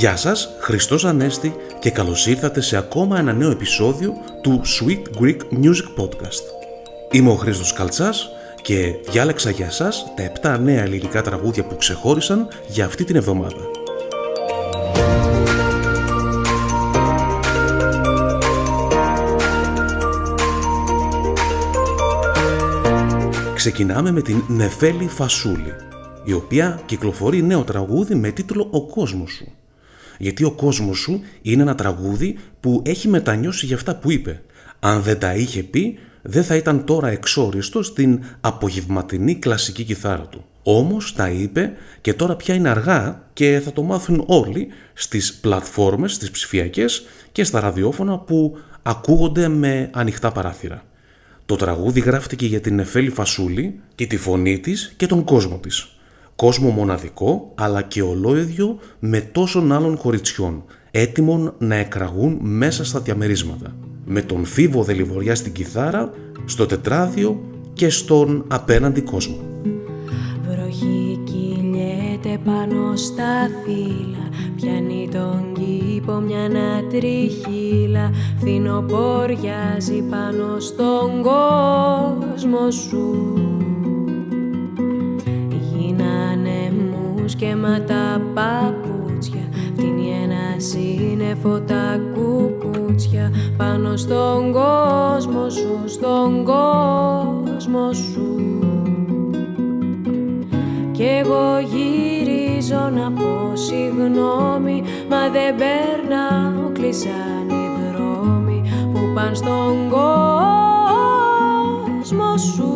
Γεια σας, Χριστός Ανέστη και καλώς ήρθατε σε ακόμα ένα νέο επεισόδιο του Sweet Greek Music Podcast. Είμαι ο Χρήστος Καλτσάς και διάλεξα για σας τα 7 νέα ελληνικά τραγούδια που ξεχώρισαν για αυτή την εβδομάδα. Ξεκινάμε με την Νεφέλη Φασούλη, η οποία κυκλοφορεί νέο τραγούδι με τίτλο «Ο κόσμος σου». Γιατί ο κόσμος σου είναι ένα τραγούδι που έχει μετανιώσει για αυτά που είπε. Αν δεν τα είχε πει, δεν θα ήταν τώρα εξόριστο στην απογευματινή κλασική κιθάρα του. Όμως τα είπε και τώρα πια είναι αργά και θα το μάθουν όλοι στις πλατφόρμες, στις ψηφιακές και στα ραδιόφωνα που ακούγονται με ανοιχτά παράθυρα. Το τραγούδι γράφτηκε για την Νεφέλη Φασούλη και τη φωνή της και τον κόσμο της. Κόσμο μοναδικό αλλά και ολόιδιο με τόσων άλλων κοριτσιών, έτοιμων να εκραγούν μέσα στα διαμερίσματα. Με τον Φίβο Δελιβοριά στην κιθάρα, στο τετράδιο και στον απέναντι κόσμο. Βροχή κυλιέται πάνω στα φύλλα Πιάνει τον κήπο μια τριχύλα Φθινοποριάζει πάνω στον κόσμο σου σκέματα παπούτσια. Φτύνει ένα σύννεφο τα κουκούτσια. Πάνω στον κόσμο σου, στον κόσμο σου. Κι εγώ γυρίζω να πω συγγνώμη Μα δεν περνάω, κλείσαν οι δρόμοι Που πάνε στον κόσμο σου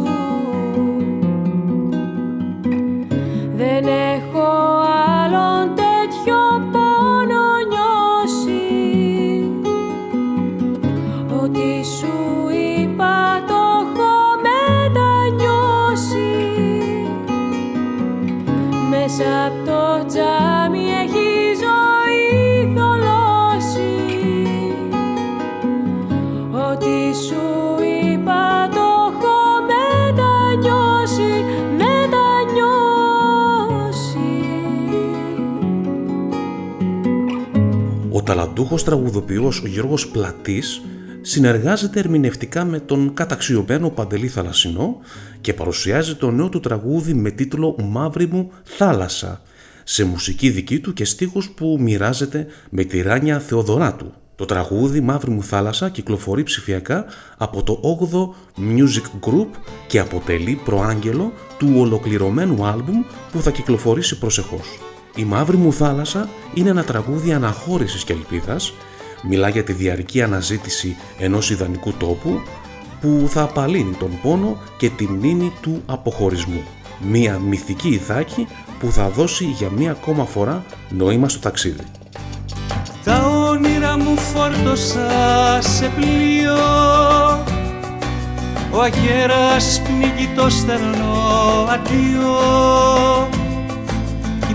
ταλαντούχος τραγουδοποιός ο Γιώργος Πλατής συνεργάζεται ερμηνευτικά με τον καταξιωμένο Παντελή Θαλασσινό και παρουσιάζει το νέο του τραγούδι με τίτλο «Μαύρη μου θάλασσα» σε μουσική δική του και στίχους που μοιράζεται με τη Ράνια Θεοδωράτου. Το τραγούδι «Μαύρη μου θάλασσα» κυκλοφορεί ψηφιακά από το 8ο Music Group και αποτελεί προάγγελο του ολοκληρωμένου άλμπουμ που θα κυκλοφορήσει προσεχώς. Η Μαύρη μου θάλασσα είναι ένα τραγούδι αναχώρησης και ελπίδας, μιλά για τη διαρκή αναζήτηση ενός ιδανικού τόπου που θα απαλύνει τον πόνο και τη μνήμη του αποχωρισμού. Μία μυθική ηθάκη που θα δώσει για μία ακόμα φορά νόημα στο ταξίδι. Τα όνειρα μου φόρτωσα σε πλοίο Ο αγέρας πνίγει το στερνό αντίο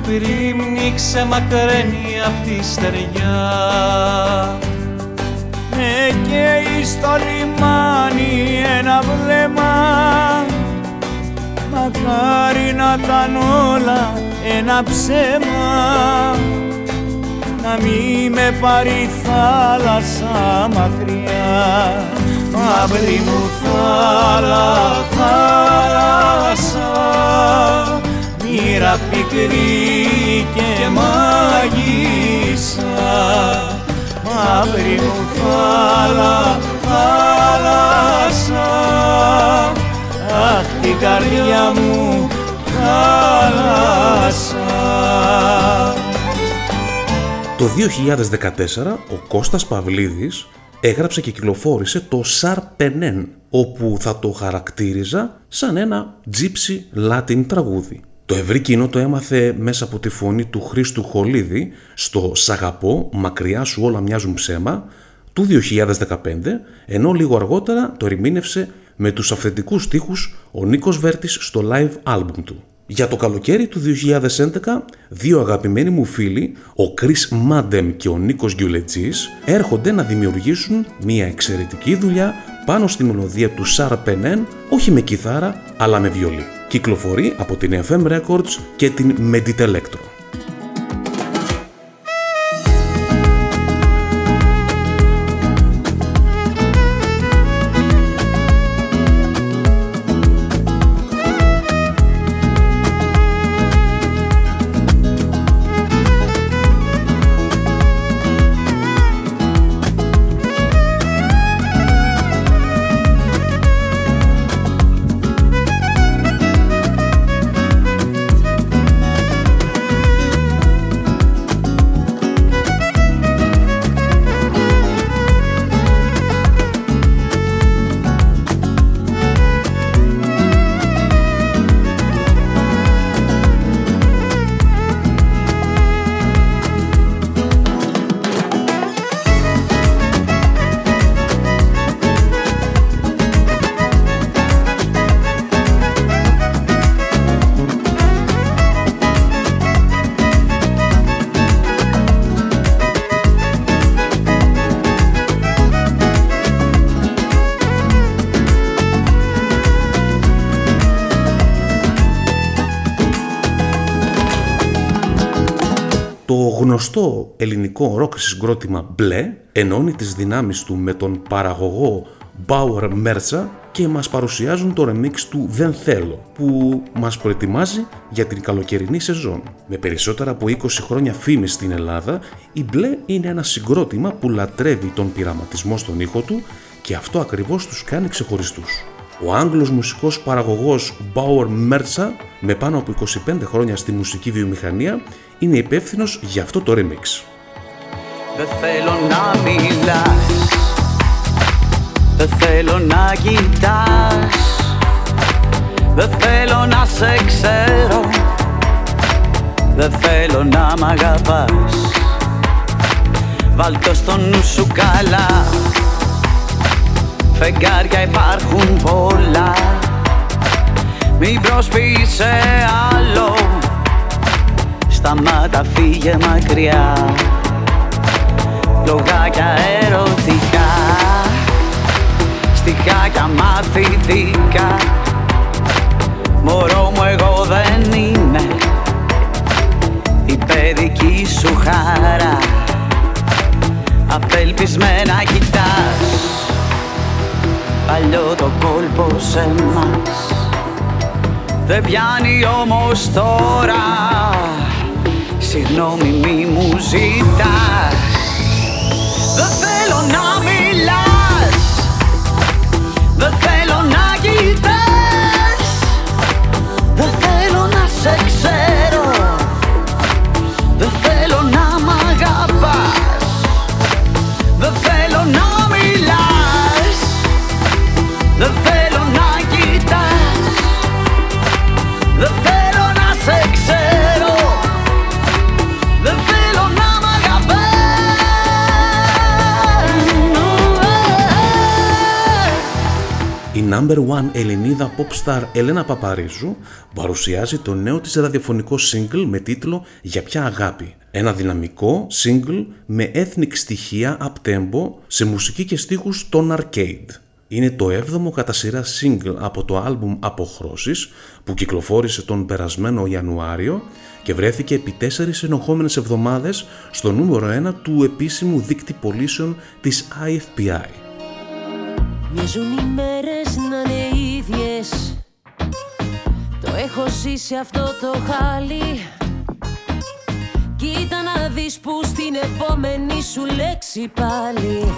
Κι η περίμνη ξεμακραίνει απ' τη στεριά. Με καίει στο λιμάνι ένα βλέμμα. Μακάρι να ήταν όλα ένα ψέμα. Να μη με πάρει η θάλασσα μακριά. Μαύρη μου θάλα, θάλασσα Μοίρα πικρή και μάγισσα. Μαύρη μου θάλα, θάλασσα. Αχ την καρδιά μου θάλασσα. Το 2014 ο Κώστας Παυλίδης έγραψε και κυκλοφόρησε το Σαρ Πενέν, όπου θα το χαρακτήριζα σαν ένα gypsy Latin τραγούδι. Το ευρύ κοινό το έμαθε μέσα από τη φωνή του Χρήστου Χολίδη στο «Σ' αγαπώ, μακριά σου όλα μοιάζουν ψέμα» του 2015, ενώ λίγο αργότερα το ερμήνευσε με τους αυθεντικούς στίχους ο Νίκος Βέρτης στο live album του. Για το καλοκαίρι του 2011, δύο αγαπημένοι μου φίλοι, ο Chris Μάντεμ και ο Νίκος Γκιουλετζής, έρχονται να δημιουργήσουν μια εξαιρετική δουλειά πάνω στη μελωδία του Σάρα Πενέν, όχι με κιθάρα, αλλά με βιολί. Κυκλοφορεί από την FM Records και την Meditelectro. Γνωστό ελληνικό ροκ συγκρότημα μπλε ενώνει τις δυνάμεις του με τον παραγωγό Bauer Merza και μας παρουσιάζουν το remix του «Δεν θέλω» που μας προετοιμάζει για την καλοκαιρινή σεζόν. Με περισσότερα από 20 χρόνια φήμη στην Ελλάδα, η Μπλε είναι ένα συγκρότημα που λατρεύει τον πειραματισμό στον ήχο του και αυτό ακριβώς τους κάνει ξεχωριστούς. Ο Άγγλος μουσικός παραγωγός Bauer Merza με πάνω από 25 χρόνια στη μουσική βιομηχανία είναι υπεύθυνος για αυτό το remix. Δεν θέλω να μιλάς. Δεν θέλω να κοιτάς. Δεν θέλω να σε ξέρω. Δεν θέλω να μ' αγαπάς. Βάλ' το στο νου σου καλά. Φεγγάρια υπάρχουν πολλά Μην προσποιείς σε άλλο. Σταμάτα φύγε μακριά. Λογάκια ερωτικά. Στιχάκια μαθητικά Μωρό μου εγώ δεν είμαι Η παιδική σου χαρά Απελπισμένα κοιτάς. Παλιό το κόλπο σε μας Δεν πιάνει όμως τώρα. Συγγνώμη μη μου ζητάς number one Ελληνίδα pop star Ελένα Παπαρίζου παρουσιάζει το νέο της ραδιοφωνικό single με τίτλο «Για ποια αγάπη». Ένα δυναμικό single με ethnic στοιχεία up-tempo σε μουσική και στίχους των arcade. Είναι το 7ο κατά σειρά single από το άλμπουμ Αποχρώσεις που κυκλοφόρησε τον περασμένο Ιανουάριο και βρέθηκε επί τέσσερις ενοχόμενες εβδομάδες στο νούμερο 1 του επίσημου δίκτυ πωλήσεων της IFPI. Μοιάζουν οι μέρες να είναι ίδιες. Το έχω ζήσει αυτό το χάλι. Κοίτα να δεις που στην επόμενη σου λέξη πάλι.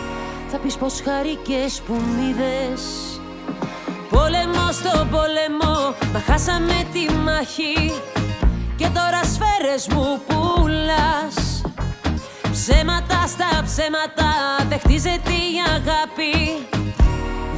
Θα πεις πως χαρικές που μ' είδες Πόλεμο στο πόλεμο, μα χάσαμε τη μάχη. Και τώρα σφαίρες μου πουλάς. Ψέματα στα ψέματα, δεν χτίζεται η αγάπη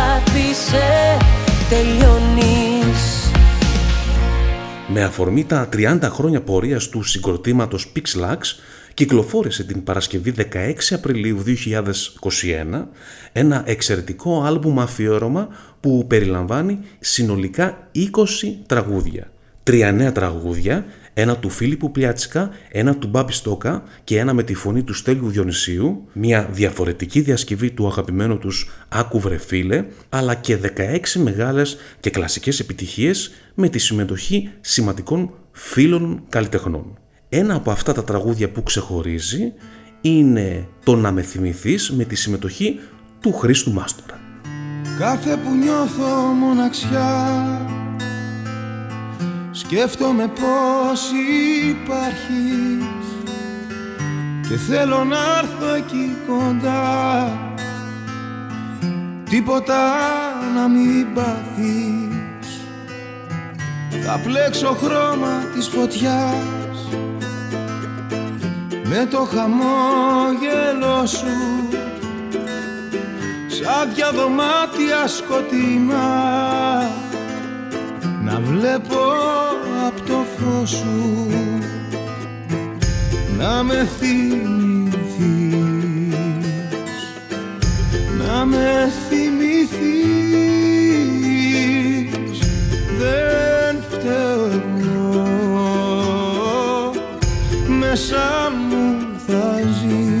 που σ' αγάπησε τελειώνεις Με αφορμή τα 30 χρόνια πορείας του συγκροτήματος Pixlax, κυκλοφόρησε την Παρασκευή 16 Απριλίου 2021 ένα εξαιρετικό άλμπουμ αφιέρωμα που περιλαμβάνει συνολικά 20 τραγούδια. Τρία νέα τραγούδια, ένα του Φίλιππου Πλιάτσικα, ένα του Μπάμπη Στόκα και ένα με τη φωνή του Στέλιου Διονυσίου, μια διαφορετική διασκευή του αγαπημένου τους Άκου βρε φίλε, αλλά και 16 μεγάλες και κλασικές επιτυχίες με τη συμμετοχή σημαντικών φίλων καλλιτεχνών. Ένα από αυτά τα τραγούδια που ξεχωρίζει είναι το «Να με θυμηθείς» με τη συμμετοχή του Χρήστου Μάστορα. Κάθε που νιώθω μοναξιά Σκέφτομαι πως υπάρχεις Και θέλω να έρθω εκεί κοντά. Τίποτα να μην πάθεις. Θα πλέξω χρώμα της φωτιάς Με το χαμόγελο σου. Σαν δωμάτια σκοτεινά να βλέπω από το φως σου να με θυμηθείς. Να με θυμηθείς. Δεν φταίω εγώ. Μέσα μου θα ζεις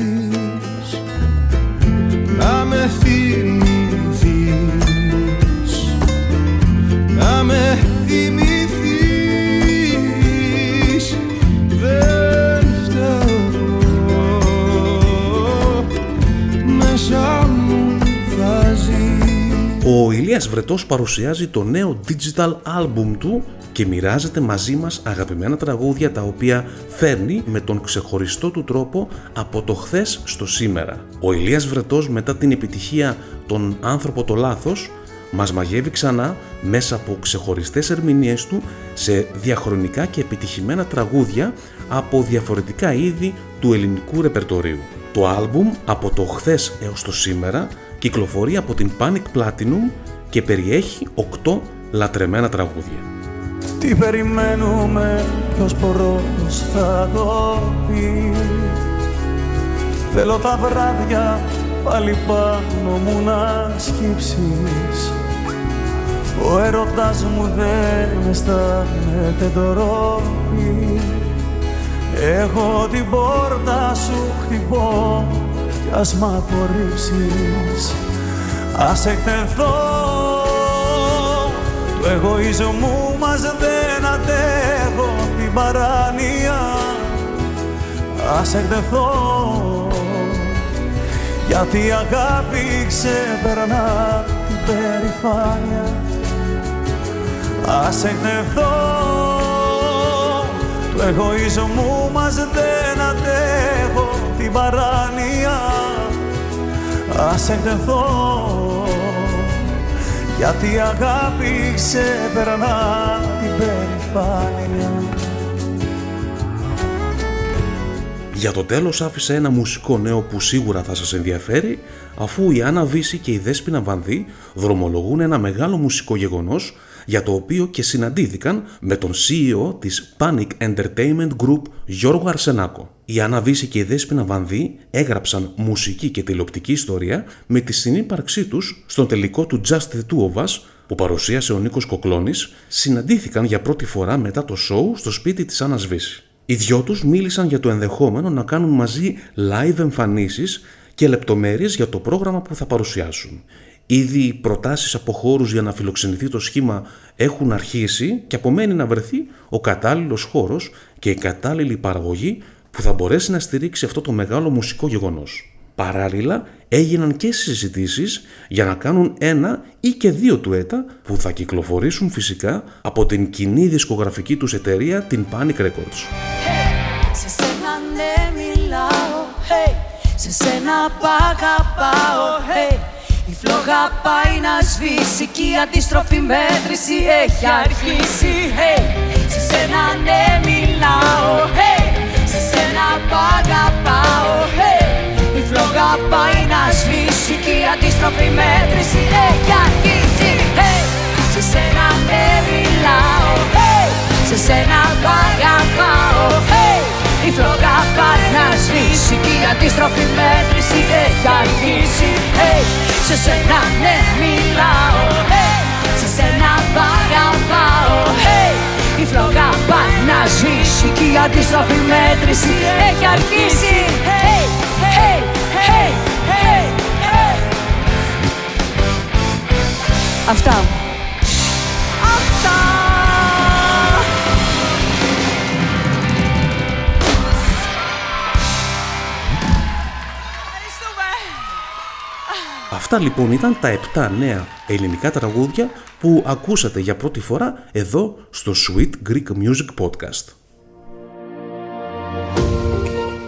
Ηλίας Βρετός παρουσιάζει το νέο digital album του και μοιράζεται μαζί μας αγαπημένα τραγούδια τα οποία φέρνει με τον ξεχωριστό του τρόπο από το χθες στο σήμερα. Ο Ηλίας Βρετός μετά την επιτυχία «Τον άνθρωπο το λάθος» μας μαγεύει ξανά μέσα από ξεχωριστές ερμηνείες του σε διαχρονικά και επιτυχημένα τραγούδια από διαφορετικά είδη του ελληνικού ρεπερτορίου. Το άλμπουμ από το χθες έως το σήμερα κυκλοφορεί από την Panic Platinum και περιέχει 8 λατρεμένα τραγούδια. Τι περιμένουμε, ποιος πορός θα το πει. Θέλω τα βράδια πάλι πάνω μου να σκύψεις. Ο έρωτας μου δεν αισθάνεται ντροπή. Εγώ την πόρτα σου χτυπώ κι ας μ' απορρίψεις Ας εκτεθώ. Του εγωισμού μας δεν αντέχω την παράνοια. Ας εκτεθώ. Γιατί η αγάπη ξεπερνά την περηφάνεια. Ας εκτεθώ. Του εγωισμού μας δεν αντέχω την παράνοια Ας εκτεθώ γιατί η αγάπη ξεπερνά την περηφάνεια Για το τέλος άφησε ένα μουσικό νέο που σίγουρα θα σας ενδιαφέρει αφού η Άννα Βύση και η Δέσποινα Βανδύ δρομολογούν ένα μεγάλο μουσικό γεγονός για το οποίο και συναντήθηκαν με τον CEO της Panic Entertainment Group Γιώργο Αρσενάκο. Η Άννα Βύση και η Δέσποινα Βανδύ έγραψαν μουσική και τηλεοπτική ιστορία με τη συνύπαρξή τους στον τελικό του Just the Two of Us που παρουσίασε ο Νίκος Κοκλώνης, συναντήθηκαν για πρώτη φορά μετά το show στο σπίτι της Άννας Βύση. Οι δυο τους μίλησαν για το ενδεχόμενο να κάνουν μαζί live εμφανίσεις και λεπτομέρειες για το πρόγραμμα που θα παρουσιάσουν. Ήδη οι προτάσεις από χώρους για να φιλοξενηθεί το σχήμα έχουν αρχίσει και απομένει να βρεθεί ο κατάλληλος χώρος και η κατάλληλη παραγωγή που θα μπορέσει να στηρίξει αυτό το μεγάλο μουσικό γεγονός. Παράλληλα έγιναν και συζητήσεις για να κάνουν ένα ή και δύο τουέτα που θα κυκλοφορήσουν φυσικά από την κοινή δισκογραφική τους εταιρεία την Panic Records. Σε σένα ναι μιλάω, hey. σε σένα π' αγαπάω, hey. Η φλόγα πάει να σβήσει και η αντίστροφη μέτρηση έχει αρχίσει, hey. Σε σένα ναι μιλάω, η αντίστροφη μέτρηση έχει αρχίσει, hey. Σε σένα ναι μιλάω, hey. σε σένα π' αγαπάω, hey. Η φλόγα πάει να σβήσει και η αντίστροφη μέτρηση έχει αρχίσει hey. Σε σένα ναι μιλάω hey. Σε σένα παραπάω hey. Η φλόγα πάει να σβήσει και η αντίστροφη μέτρηση έχει αρχίσει Αυτά λοιπόν ήταν τα 7 νέα ελληνικά τραγούδια που ακούσατε για πρώτη φορά εδώ στο Sweet Greek Music Podcast.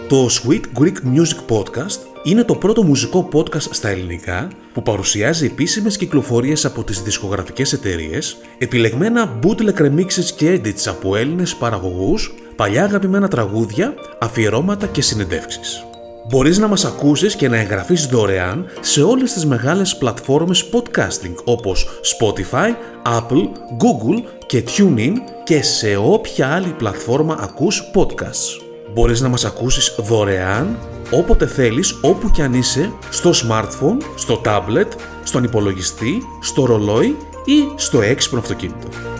Το Sweet Greek Music Podcast είναι το πρώτο μουσικό podcast στα ελληνικά που παρουσιάζει επίσημες κυκλοφορίες από τις δισκογραφικές εταιρείες, επιλεγμένα bootleg remixes και edits από Έλληνες παραγωγούς, παλιά αγαπημένα τραγούδια, αφιερώματα και συνεντεύξεις. Μπορείς να μας ακούσεις και να εγγραφείς δωρεάν σε όλες τις μεγάλες πλατφόρμες podcasting όπως Spotify, Apple, Google και TuneIn και σε όποια άλλη πλατφόρμα ακούς podcasts. Μπορείς να μας ακούσεις δωρεάν όποτε θέλεις, όπου κι αν είσαι, στο smartphone, στο tablet, στον υπολογιστή, στο ρολόι ή στο έξυπνο αυτοκίνητο.